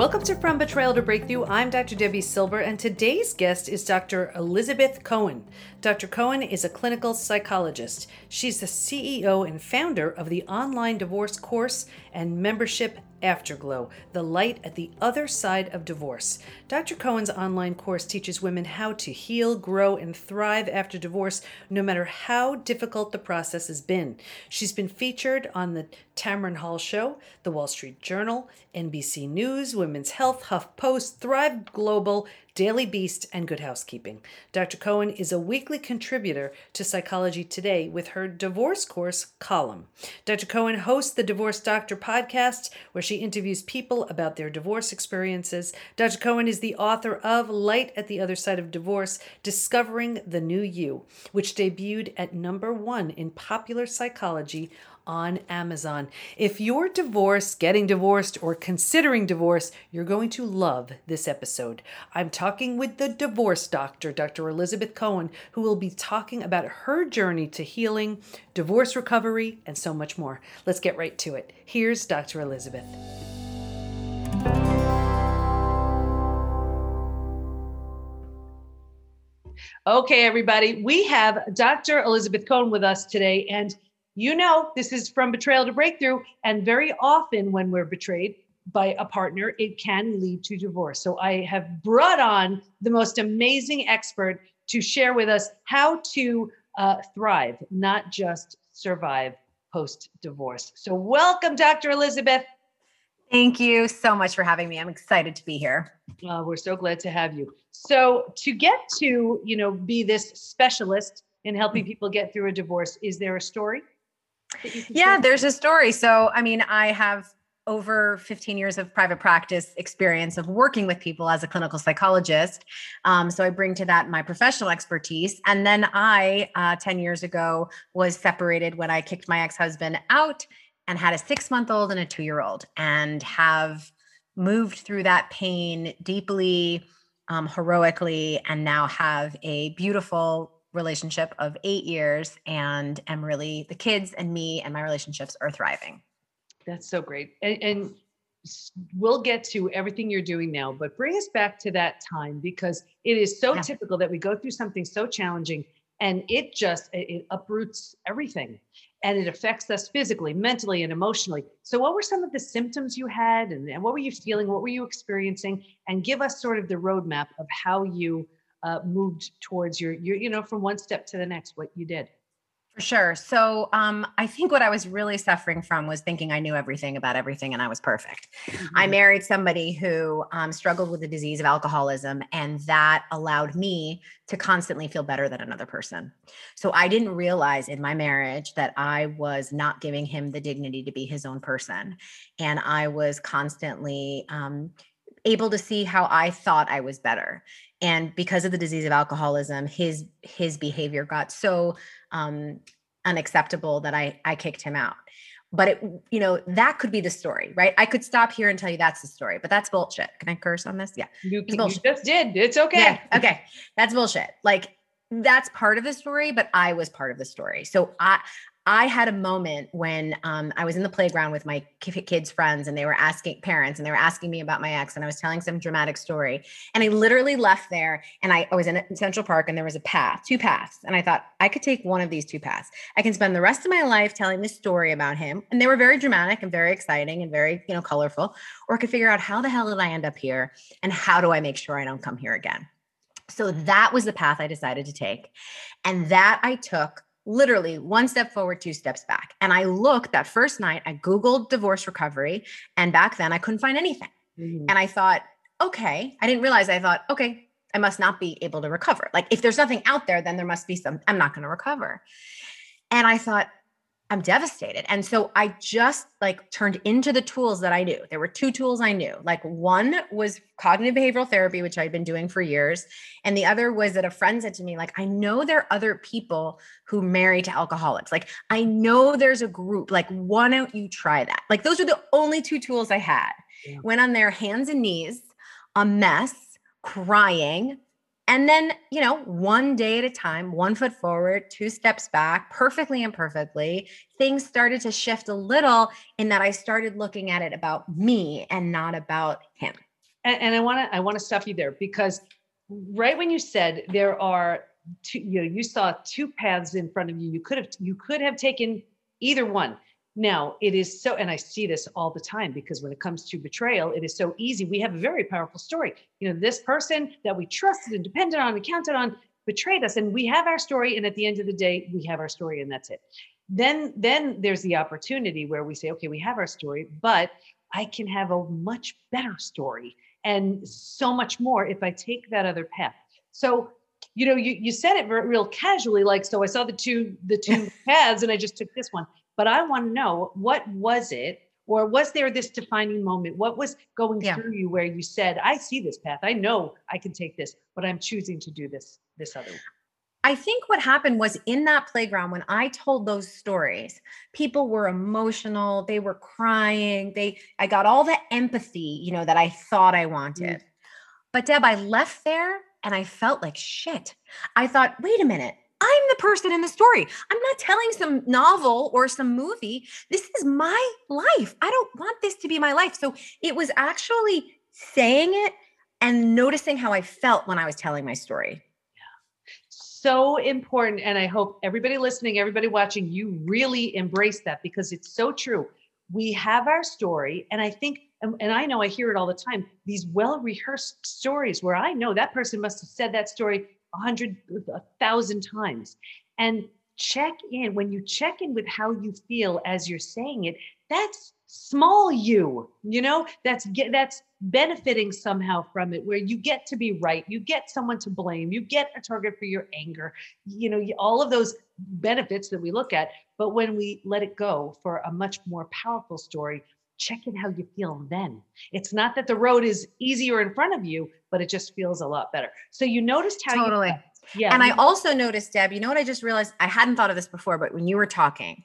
Welcome to From Betrayal to Breakthrough. I'm Dr. Debi Silber, and today's guest is Dr. Elizabeth Cohen. Dr. Cohen is a clinical psychologist. She's the CEO and founder of the online divorce course and membership Afterglow, the light at the other side of divorce. Dr. Cohen's online course teaches women how to heal, grow, and thrive after divorce, no matter how difficult the process has been. She's been featured on the Tamron Hall Show, The Wall Street Journal, NBC News, Women's Health, HuffPost, Thrive Global, Daily Beast, and Good Housekeeping. Dr. Cohen is a weekly contributor to Psychology Today with her divorce course column. Dr. Cohen hosts the Divorce Doctor podcast, where she interviews people about their divorce experiences. Dr. Cohen is the author of Light at the Other Side of Divorce Discovering the New You, which debuted at number one in popular psychology on Amazon. If you're divorced, getting divorced, or considering divorce, you're going to love this episode. I'm talking with the divorce doctor, Dr. Elizabeth Cohen, who will be talking about her journey to healing, divorce recovery, and so much more. Let's get right to it. Here's Dr. Elizabeth. Okay, everybody, we have Dr. Elizabeth Cohen with us today, and you know, this is from betrayal to breakthrough. And very often, when we're betrayed by a partner, it can lead to divorce. So I have brought on the most amazing expert to share with us how to uh, thrive, not just survive post divorce. So, welcome, Dr. Elizabeth. Thank you so much for having me. I'm excited to be here. Uh, we're so glad to have you. So, to get to you know be this specialist in helping people get through a divorce, is there a story? Yeah, there's a story. So, I mean, I have over 15 years of private practice experience of working with people as a clinical psychologist. Um, so I bring to that my professional expertise. And then I, uh, 10 years ago, was separated when I kicked my ex husband out and had a six month old and a two year old, and have moved through that pain deeply, um, heroically, and now have a beautiful relationship of eight years and am really the kids and me and my relationships are thriving. That's so great. And, and, we'll get to everything you're doing now, but bring us back to that time because it is so yeah. typical that we go through something so challenging and it just it uproots everything and it affects us physically mentally and emotionally so what were some of the symptoms you had and, and what were you feeling what were you experiencing and give us sort of the roadmap of how you uh, moved towards your, your, you know, from one step to the next, what you did? For sure. So um, I think what I was really suffering from was thinking I knew everything about everything and I was perfect. Mm-hmm. I married somebody who um, struggled with the disease of alcoholism, and that allowed me to constantly feel better than another person. So I didn't realize in my marriage that I was not giving him the dignity to be his own person. And I was constantly um, able to see how I thought I was better. And because of the disease of alcoholism, his his behavior got so um, unacceptable that I I kicked him out. But it, you know, that could be the story, right? I could stop here and tell you that's the story, but that's bullshit. Can I curse on this? Yeah, you, you just did. It's okay. Yeah, okay, that's bullshit. Like that's part of the story, but I was part of the story. So I I had a moment when um, I was in the playground with my kids' friends, and they were asking parents, and they were asking me about my ex, and I was telling some dramatic story. And I literally left there, and I, I was in Central Park, and there was a path, two paths, and I thought I could take one of these two paths. I can spend the rest of my life telling this story about him, and they were very dramatic and very exciting and very you know colorful, or I could figure out how the hell did I end up here, and how do I make sure I don't come here again. So that was the path I decided to take, and that I took literally one step forward, two steps back. And I looked that first night, I Googled divorce recovery. And back then I couldn't find anything. Mm-hmm. And I thought, okay, I didn't realize I thought, okay, I must not be able to recover. Like if there's nothing out there, then there must be some, I'm not going to recover. And I thought, I'm devastated. And so I just like turned into the tools that I knew. There were two tools I knew. Like one was cognitive behavioral therapy, which I'd been doing for years. And the other was that a friend said to me, like, I know there are other people who marry to alcoholics. Like, I know there's a group. Like, why don't you try that? Like, those are the only two tools I had. Yeah. Went on their hands and knees, a mess, crying, and then, you know, one day at a time, one foot forward, two steps back, perfectly imperfectly, things started to shift a little in that I started looking at it about me and not about him. and, and I want to I want to stop you there because right when you said there are two, you know, you saw two paths in front of you. You could have you could have taken either one. Now it is so, and I see this all the time because when it comes to betrayal, it is so easy. We have a very powerful story. You know, this person that we trusted and depended on and counted on betrayed us, and we have our story. And at the end of the day, we have our story, and that's it. Then, then there's the opportunity where we say, okay, we have our story, but I can have a much better story and so much more if I take that other path. So, you know, you, you said it real casually, like, so I saw the two, the two paths and I just took this one, but I want to know what was it, or was there this defining moment? What was going yeah. through you where you said, I see this path. I know I can take this, but I'm choosing to do this, this other one. I think what happened was in that playground when I told those stories, people were emotional, they were crying, they I got all the empathy, you know, that I thought I wanted. Mm. But Deb, I left there and I felt like shit. I thought, wait a minute. I'm the person in the story. I'm not telling some novel or some movie. This is my life. I don't want this to be my life. So it was actually saying it and noticing how I felt when I was telling my story so important. And I hope everybody listening, everybody watching, you really embrace that because it's so true. We have our story. And I think, um, and I know I hear it all the time, these well rehearsed stories where I know that person must have said that story a hundred, a thousand times. And check in when you check in with how you feel as you're saying it, that's small you, you know, that's get that's benefiting somehow from it where you get to be right you get someone to blame you get a target for your anger you know all of those benefits that we look at but when we let it go for a much more powerful story check in how you feel then it's not that the road is easier in front of you but it just feels a lot better so you noticed how totally you, yeah and i also noticed deb you know what i just realized i hadn't thought of this before but when you were talking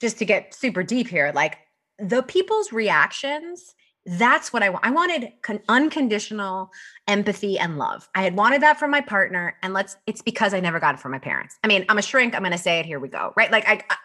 just to get super deep here like the people's reactions that's what I want. I wanted con- unconditional empathy and love. I had wanted that from my partner, and let's. It's because I never got it from my parents. I mean, I'm a shrink. I'm going to say it. Here we go. Right? Like I, I,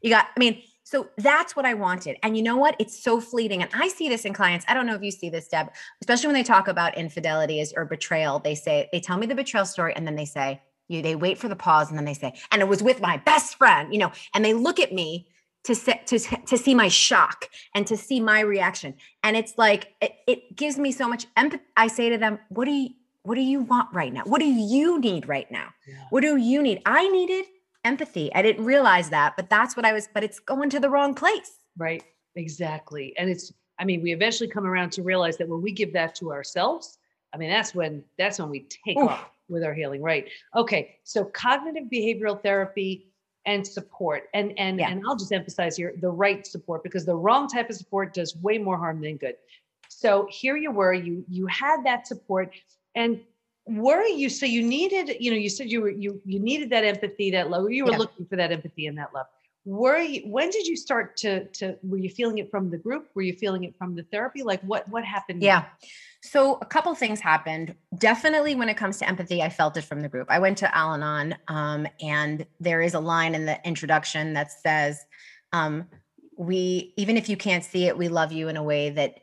you got. I mean, so that's what I wanted. And you know what? It's so fleeting. And I see this in clients. I don't know if you see this, Deb, especially when they talk about infidelity or betrayal. They say they tell me the betrayal story, and then they say you. They wait for the pause, and then they say, and it was with my best friend. You know, and they look at me to set to to see my shock and to see my reaction and it's like it, it gives me so much empathy i say to them what do you what do you want right now what do you need right now yeah. what do you need i needed empathy i didn't realize that but that's what i was but it's going to the wrong place right exactly and it's i mean we eventually come around to realize that when we give that to ourselves i mean that's when that's when we take Oof. off with our healing right okay so cognitive behavioral therapy and support and and yeah. and i'll just emphasize here the right support because the wrong type of support does way more harm than good so here you were you you had that support and were you so you needed you know you said you were you you needed that empathy that love you were yeah. looking for that empathy and that love. Were you when did you start to to were you feeling it from the group? Were you feeling it from the therapy? Like what what happened yeah. so a couple things happened. Definitely when it comes to empathy i felt it from the group. I went to al-anon um, and there is a line in the introduction that says um, we even if you can't see it we love you in a way that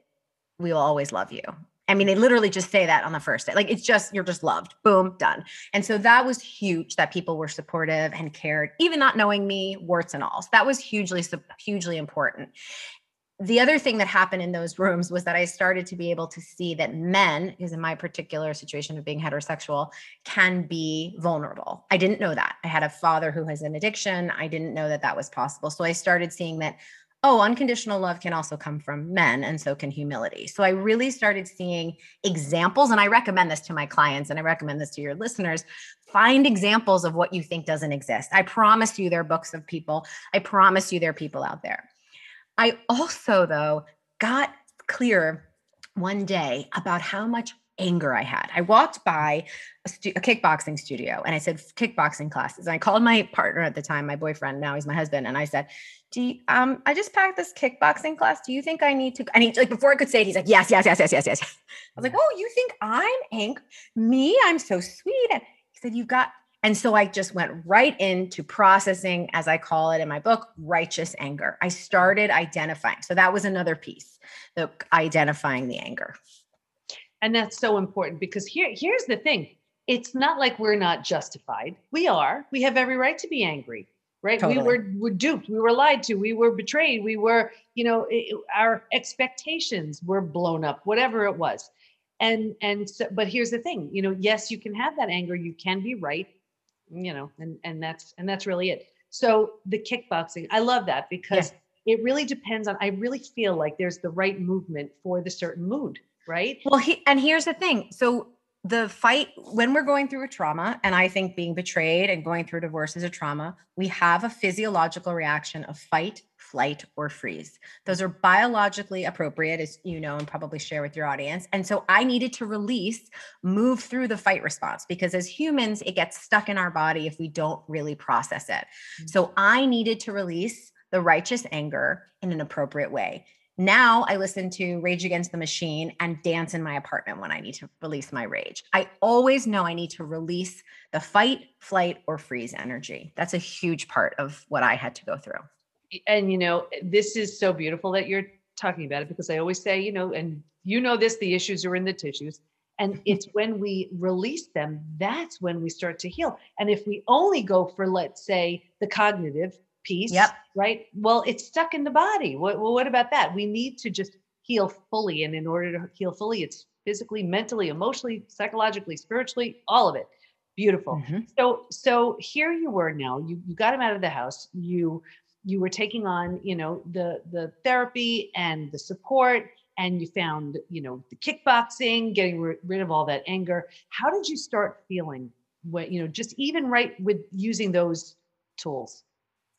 we will always love you I mean, they literally just say that on the first day. Like it's just, you're just loved. Boom, done. And so that was huge that people were supportive and cared, even not knowing me, warts and all. So that was hugely, hugely important. The other thing that happened in those rooms was that I started to be able to see that men, because in my particular situation of being heterosexual, can be vulnerable. I didn't know that. I had a father who has an addiction. I didn't know that that was possible. So I started seeing that oh, unconditional love can also come from men, and so can humility. So I really started seeing examples, and I recommend this to my clients, and I recommend this to your listeners. Find examples of what you think doesn't exist. I promise you, there are books of people. I promise you, there are people out there. I also, though, got clear one day about how much anger I had. I walked by a, stu- a, kickboxing studio and I said, kickboxing classes. And I called my partner at the time, my boyfriend, now he's my husband. And I said, do you, um, I just packed this kickboxing class. Do you think I need to? And he like before I could say it, he's like, yes, yes, yes, yes, yes, yes. I was like, oh, you think I'm angry? Me, I'm so sweet. And he said, you've got, and so I just went right into processing, as I call it in my book, righteous anger. I started identifying. So that was another piece, the identifying the anger. And that's so important because here, here's the thing. It's not like we're not justified. We are. We have every right to be angry, right? Totally. We were were duped. We were lied to. We were betrayed. We were, you know, it, our expectations were blown up. Whatever it was, and and so, but here's the thing. You know, yes, you can have that anger. You can be right. You know, and and that's and that's really it. So the kickboxing, I love that because. Yeah it really depends on i really feel like there's the right movement for the certain mood right? Well he, and here's the thing. So the fight when we're going through a trauma and i think being betrayed and going through divorce is a trauma we have a physiological reaction of fight flight or freeze. Those are biologically appropriate as you know and probably share with your audience. And so i needed to release move through the fight response because as humans it gets stuck in our body if we don't really process it. Mm-hmm. so i needed to release the righteous anger in an appropriate way. Now I listen to Rage Against the Machine and dance in my apartment when I need to release my rage. I always know I need to release the fight, flight, or freeze energy. That's a huge part of what I had to go through. And, you know, this is so beautiful that you're talking about it because I always say, you know, and you know this, the issues are in the tissues. And it's when we release them, that's when we start to heal. And if we only go for, let's say, the cognitive, piece. Yep. Right. Well, it's stuck in the body. What, well, what about that? We need to just heal fully. And in order to heal fully, it's physically, mentally, emotionally, psychologically, spiritually, all of it. Beautiful. Mm-hmm. So, so here you were now, you, you got him out of the house. You, you were taking on, you know, the, the therapy and the support and you found, you know, the kickboxing, getting rid of all that anger. How did you start feeling what, you know, just even right with using those tools?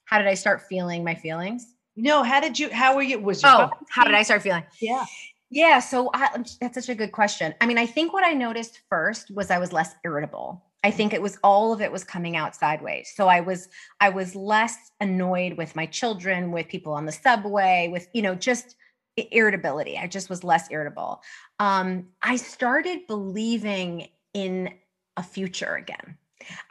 How did I start feeling my feelings? No, how did you, how were you, was your Oh, how did I start feeling? Yeah. Yeah. So I, that's such a good question. I mean, I think what I noticed first was I was less irritable. I think it was all of it was coming out sideways. So I was I was less annoyed with my children, with people on the subway, with you know just irritability. I just was less irritable. Um, I started believing in a future again.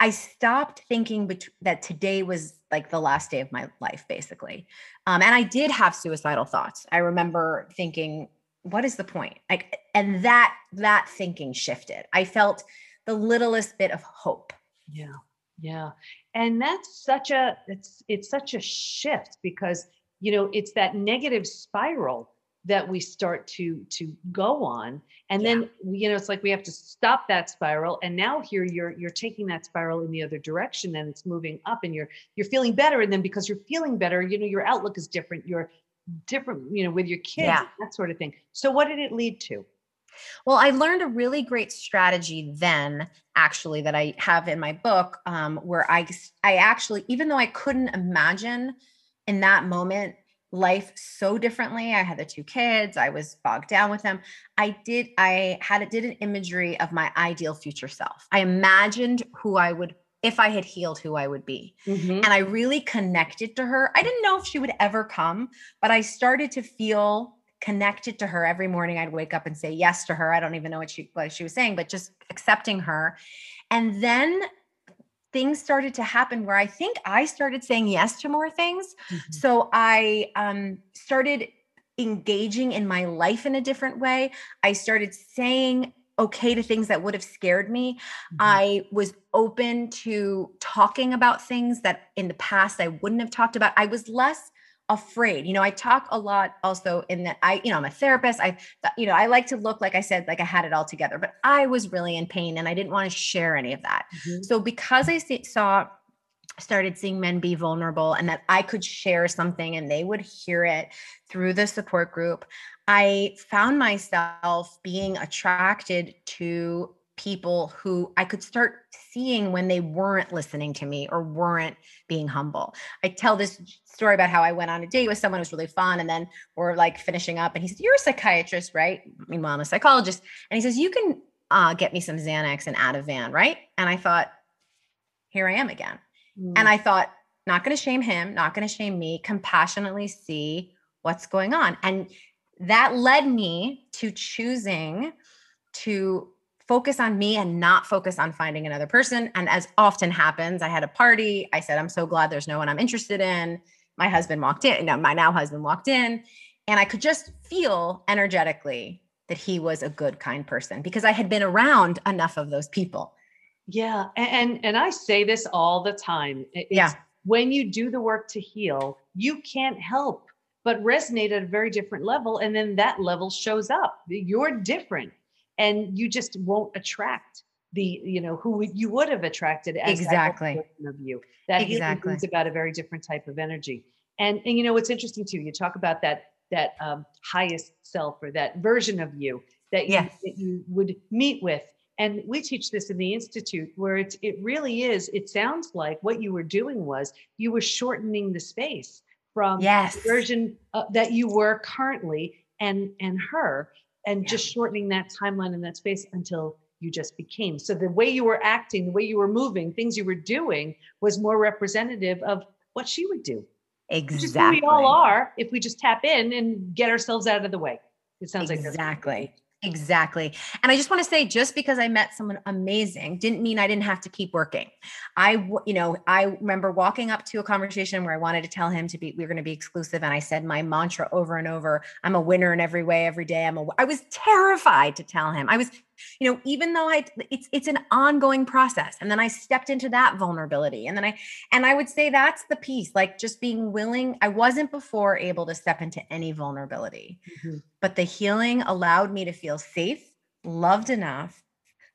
I stopped thinking bet- that today was like the last day of my life, basically. Um, and I did have suicidal thoughts. I remember thinking, what is the point? Like, and that that thinking shifted. I felt the littlest bit of hope. Yeah, yeah, and that's such a it's it's such a shift because you know it's that negative spiral that we start to to go on. And yeah. then you know it's like we have to stop that spiral. And now here you're you're taking that spiral in the other direction and it's moving up and you're you're feeling better. And then because you're feeling better you know your outlook is different. You're different you know with your kids yeah. that sort of thing. So what did it lead to? Well, I learned a really great strategy then, actually, that I have in my book, um, where I I actually, even though I couldn't imagine in that moment life so differently. I had the two kids, I was bogged down with them. I did, I had it did an imagery of my ideal future self. I imagined who I would if I had healed who I would be. Mm-hmm. And I really connected to her. I didn't know if she would ever come, but I started to feel connected to her every morning. I'd wake up and say yes to her. I don't even know what she what she was saying, but just accepting her. And then things started to happen where I think I started saying yes to more things. Mm-hmm. So I um, started engaging in my life in a different way. I started saying okay to things that would have scared me. Mm-hmm. I was open to talking about things that in the past I wouldn't have talked about. I was less afraid. You know, I talk a lot also in that I, you know, I'm a therapist. I, you know, I like to look like I said, like I had it all together, but I was really in pain and I didn't want to share any of that. Mm-hmm. So because I see, saw, started seeing men be vulnerable and that I could share something and they would hear it through the support group, I found myself being attracted to people who I could start seeing when they weren't listening to me or weren't being humble. I tell this story about how I went on a date with someone who was really fun and then we're like finishing up and he said, You're a psychiatrist, right? Meanwhile, I'm a psychologist. And he says, You can uh, get me some Xanax and Ativan, right? And I thought, Here I am again. Mm. And I thought, not going to shame him, not going to shame me, compassionately see what's going on. And that led me to choosing to focus on me and not focus on finding another person. And as often happens, I had a party. I said, I'm so glad there's no one I'm interested in. My husband walked in, no, my now husband walked in, and I could just feel energetically that he was a good, kind person because I had been around enough of those people. Yeah. And and I say this all the time. It's, yeah. When you do the work to heal, you can't help but resonate at a very different level. And then that level shows up. You're different and you just won't attract the you know who you would have attracted as exactly of you that exactly is about a very different type of energy and and you know what's interesting too you talk about that that um, highest self or that version of you that you, yes. that you would meet with and we teach this in the institute where it's it really is it sounds like what you were doing was you were shortening the space from yes. the version uh, that you were currently and and her and yeah. just shortening that timeline and that space until you just became. So the way you were acting, the way you were moving, things you were doing was more representative of what she would do. Exactly. we all are if we just tap in and get ourselves out of the way. It sounds exactly. like exactly. Exactly. And I just want to say just because I met someone amazing didn't mean I didn't have to keep working. I you know, I remember walking up to a conversation where I wanted to tell him to be we are going to be exclusive and I said my mantra over and over, I'm a winner in every way every day. I'm a I was terrified to tell him. I was you know even though i it's it's an ongoing process and then i stepped into that vulnerability and then i and i would say that's the piece like just being willing i wasn't before able to step into any vulnerability mm-hmm. but the healing allowed me to feel safe loved enough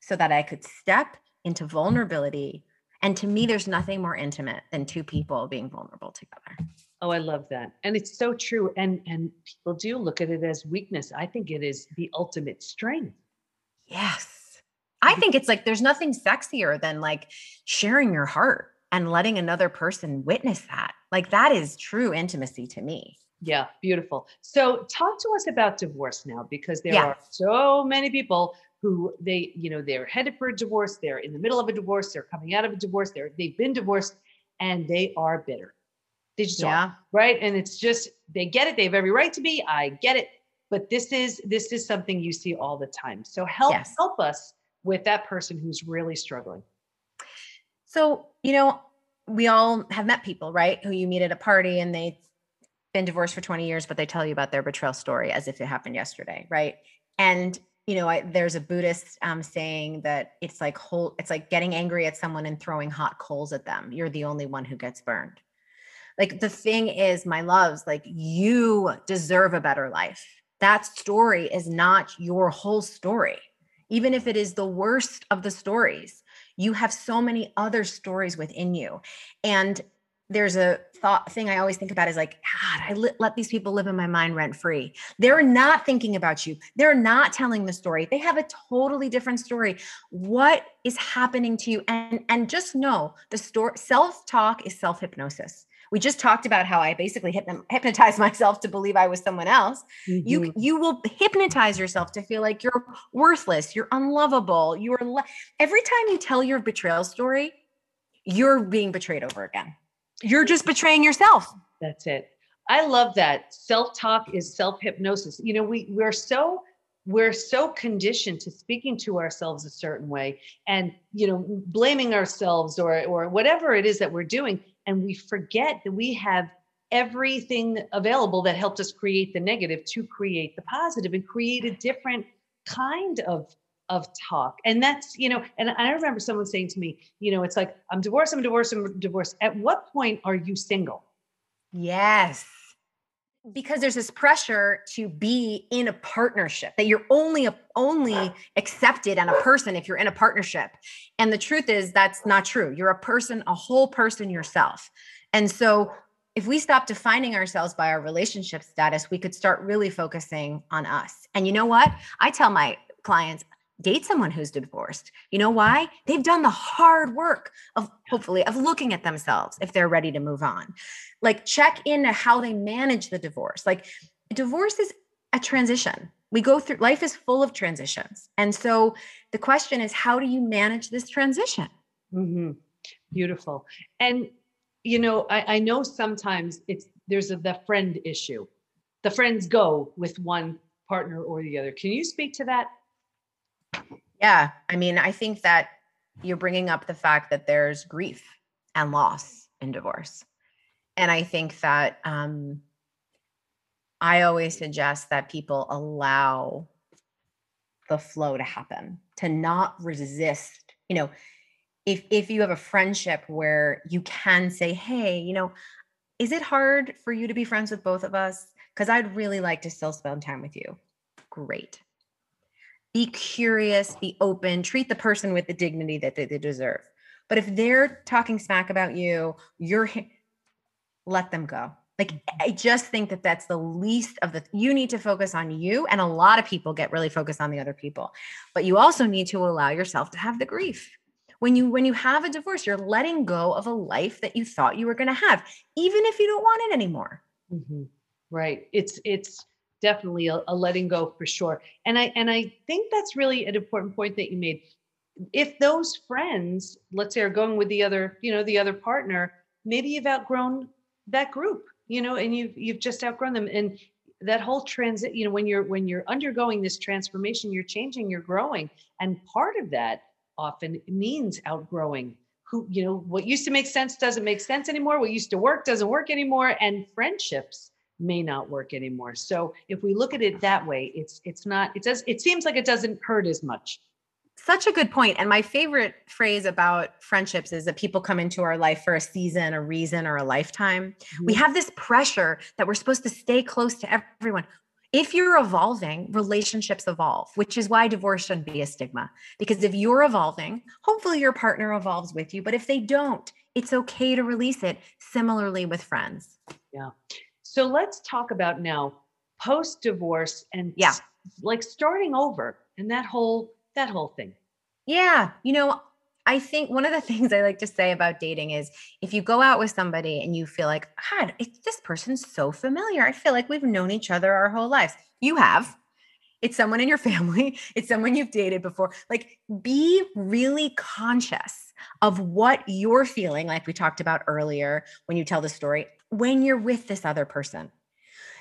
so that i could step into vulnerability and to me there's nothing more intimate than two people being vulnerable together Oh, I love that. And it's so true. And and people do look at it as weakness. I think it is the ultimate strength. Yes. I mm-hmm. think it's like there's nothing sexier than like sharing your heart and letting another person witness that. Like that is true intimacy to me. Yeah, beautiful. So talk to us about divorce now because there yeah. are so many people who they, you know, they're headed for a divorce, they're in the middle of a divorce, they're coming out of a divorce, they're they've been divorced and they are bitter. They just yeah. are, right? And it's just they get it, they have every right to be. I get it but this is this is something you see all the time. So help yes. help us with that person who's really struggling. So you know we all have met people right? Who you meet at a party and they've been divorced for 20 years but they tell you about their betrayal story as if it happened yesterday right? And you know I, there's a buddhist um, saying that it's like whole it's like getting angry at someone and throwing hot coals at them. You're the only one who gets burned. Like the thing is my loves like you deserve a better life that story is not your whole story. Even if it is the worst of the stories, you have so many other stories within you. And there's a thought thing I always think about is like, God, I let, let these people live in my mind rent free. They're not thinking about you. They're not telling the story. They have a totally different story. What is happening to you? And and just know the story self talk is self hypnosis we just talked about how I basically hypnotized myself to believe I was someone else. Mm-hmm. You you will hypnotize yourself to feel like you're worthless, you're unlovable, you're le- every time you tell your betrayal story, you're being betrayed over again. You're just betraying yourself. That's it. I love that. Self-talk is self-hypnosis. You know, we we're so we're so conditioned to speaking to ourselves a certain way and you know blaming ourselves or or whatever it is that we're doing and we forget that we have everything available that helped us create the negative to create the positive and create a different kind of of talk. And that's you know and i remember someone saying to me you know it's like i'm divorced i'm divorced i'm divorced. At what point are you single? Yes because there's this pressure to be in a partnership that you're only only accepted and a person if you're in a partnership. And the truth is that's not true. You're a person a whole person yourself. And so if we stop defining ourselves by our relationship status we could start really focusing on us. And you know what? I tell my clients date someone who's divorced. You know why? They've done the hard work of hopefully of looking at themselves if they're ready to move on. Like check into how they manage the divorce. Like divorce is a transition. We go through life is full of transitions. And so the question is how do you manage this transition? Mm-hmm. Beautiful. And you know, I, I know sometimes it's there's a, the friend issue. The friends go with one partner or the other. Can you speak to that? Yeah. I mean, I think that you're bringing up the fact that there's grief and loss in divorce. And I think that um, I always suggest that people allow the flow to happen, to not resist. You know, if if you have a friendship where you can say, "Hey, you know, is it hard for you to be friends with both of us? Because I'd really like to still spend time with you." Great. Be curious, be open, treat the person with the dignity that they, deserve. But if they're talking smack about you, you're let them go. Like I just think that that's the least of the you need to focus on you and a lot of people get really focused on the other people. But you also need to allow yourself to have the grief. When you when you have a divorce, you're letting go of a life that you thought you were going to have even if you don't want it anymore. Mm-hmm. Right. It's it's definitely a, a letting go for sure. And I and I think that's really an important point that you made. If those friends, let's say, are going with the other, you know, the other partner, maybe you've outgrown that group you know and you've you've just outgrown them and that whole transit you know when you're when you're undergoing this transformation you're changing you're growing and part of that often means outgrowing who you know what used to make sense doesn't make sense anymore what used to work doesn't work anymore and friendships may not work anymore so if we look at it that way it's it's not it does it seems like it doesn't hurt as much such a good point. And my favorite phrase about friendships is that people come into our life for a season, a reason, or a lifetime. Mm-hmm. We have this pressure that we're supposed to stay close to everyone. If you're evolving, relationships evolve, which is why divorce shouldn't be a stigma. Because if you're evolving, hopefully your partner evolves with you. But if they don't, it's okay to release it. Similarly with friends. Yeah. So let's talk about now post divorce and yeah, like starting over and that whole that whole thing. Yeah. You know, I think one of the things I like to say about dating is if you go out with somebody and you feel like, God, it, this person's so familiar. I feel like we've known each other our whole lives. You have. It's someone in your family, it's someone you've dated before. Like, be really conscious of what you're feeling, like we talked about earlier when you tell the story, when you're with this other person.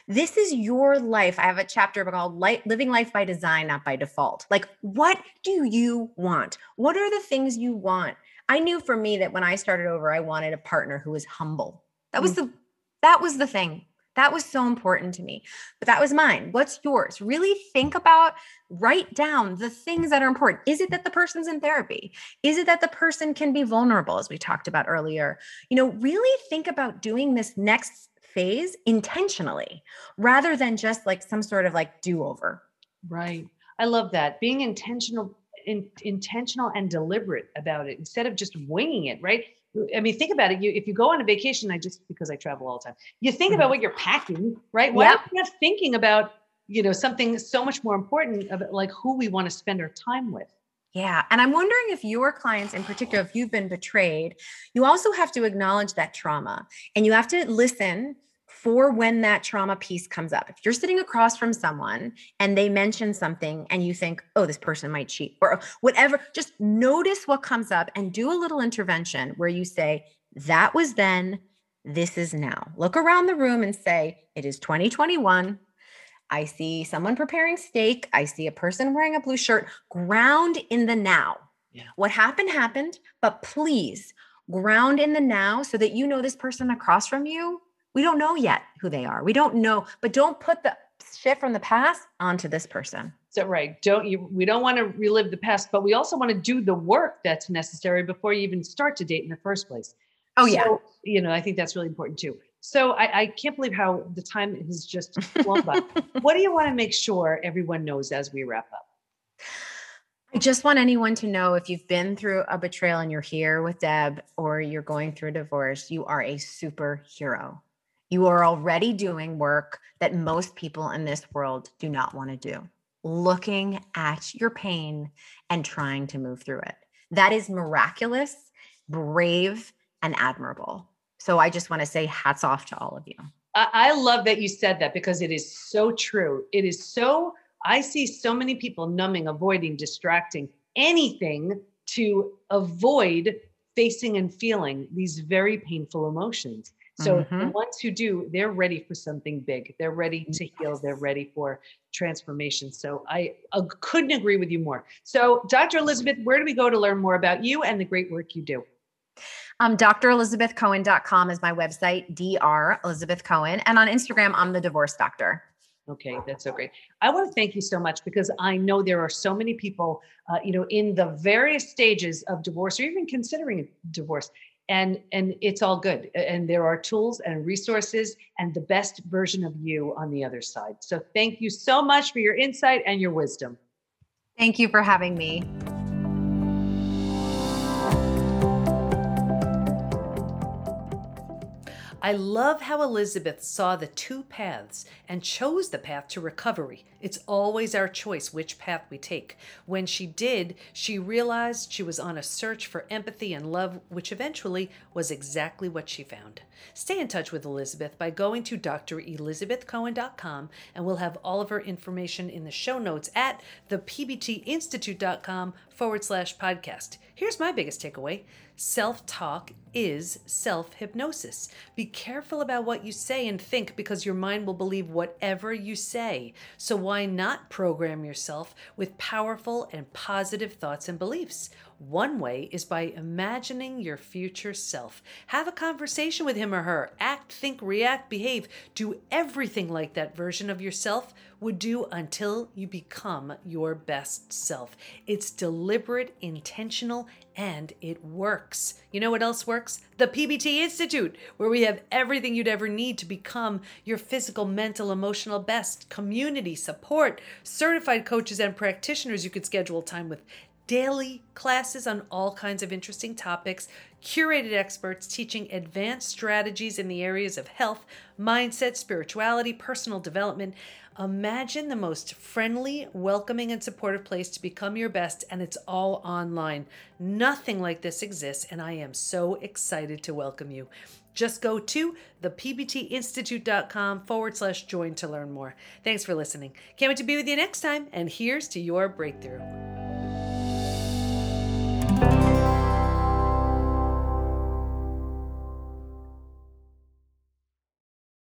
This is your life. I have a chapter called life, Living Life by Design, Not by Default. Like, what do you want? What are the things you want? I knew for me that when I started over, I wanted a partner who was humble. That was mm. the that was the thing. That was so important to me. But that was mine. What's yours? Really think about, write down the things that are important. Is it that the person's in therapy? Is it that the person can be vulnerable, as we talked about earlier? You know, really think about doing this next phase intentionally rather than just like some sort of like do over. Right. I love that. Being intentional in, intentional and deliberate about it instead of just winging it, right? I mean, think about it. You, if you go on a vacation, I just because I travel all the time, you think mm-hmm. about what you're packing, right? Why yep. are you not thinking about, you know, something so much more important about like who we want to spend our time with? Yeah. And I'm wondering if your clients, in particular, if you've been betrayed, you also have to acknowledge that trauma and you have to listen for when that trauma piece comes up. If you're sitting across from someone and they mention something and you think, oh, this person might cheat or whatever, just notice what comes up and do a little intervention where you say, that was then, this is now. Look around the room and say, it is 2021. I see someone preparing steak. I see a person wearing a blue shirt. Ground in the now. Yeah. What happened, happened, but please ground in the now so that you know this person across from you. We don't know yet who they are. We don't know, but don't put the shit from the past onto this person. So right, don't you? We don't want to relive the past, but we also want to do the work that's necessary before you even start to date in the first place. Oh yeah, you know I think that's really important too. So I, I can't believe how the time has just flown by. what do you want to make sure everyone knows as we wrap up? I just want anyone to know if you've been through a betrayal and you're here with Deb or you're going through a divorce, you are a superhero. You are already doing work that most people in this world do not want to do. Looking at your pain and trying to move through it. That is miraculous, brave, and admirable. So I just want to say hats off to all of you. I love that you said that because it is so true. It is so, I see so many people numbing, avoiding, distracting, anything to avoid facing and feeling these very painful emotions. So mm-hmm. the ones who do, they're ready for something big. They're ready to heal. They're ready for transformation. So I uh, couldn't agree with you more. So Dr. Elizabeth, where do we go to learn more about you and the great work you do? Um, drelizabethcohen.com is my website, Dr. Elizabeth Cohen. And on Instagram, I'm the divorce doctor. Okay, that's so great. I want to thank you so much because I know there are so many people, uh, you know, in the various stages of divorce or even considering divorce, and and it's all good. And there are tools and resources and the best version of you on the other side. So thank you so much for your insight and your wisdom. Thank you for having me. I love how Elizabeth saw the two paths and chose the path to recovery. It's always our choice which path we take. When she did, she realized she was on a search for empathy and love, which eventually was exactly what she found. Stay in touch with Elizabeth by going to drelizabethcohen.com, and we'll have all of her information in the show notes at thepbtinstitute.com forward slash podcast. Here's my biggest takeaway self talk is self hypnosis. Be careful about what you say and think because your mind will believe whatever you say. So, why not program yourself with powerful and positive thoughts and beliefs? One way is by imagining your future self. Have a conversation with him or her. Act, think, react, behave. Do everything like that version of yourself would do until you become your best self. It's deliberate, intentional, and it works. You know what else works? The PBT Institute, where we have everything you'd ever need to become your physical, mental, emotional best, community support, certified coaches and practitioners you could schedule time with daily classes on all kinds of interesting topics, curated experts teaching advanced strategies in the areas of health, mindset, spirituality, personal development. Imagine the most friendly, welcoming, and supportive place to become your best, and it's all online. Nothing like this exists, and I am so excited to welcome you. Just go to thepbtinstitute.com forward slash join to learn more. Thanks for listening. Can't wait to be with you next time, and here's to your breakthrough.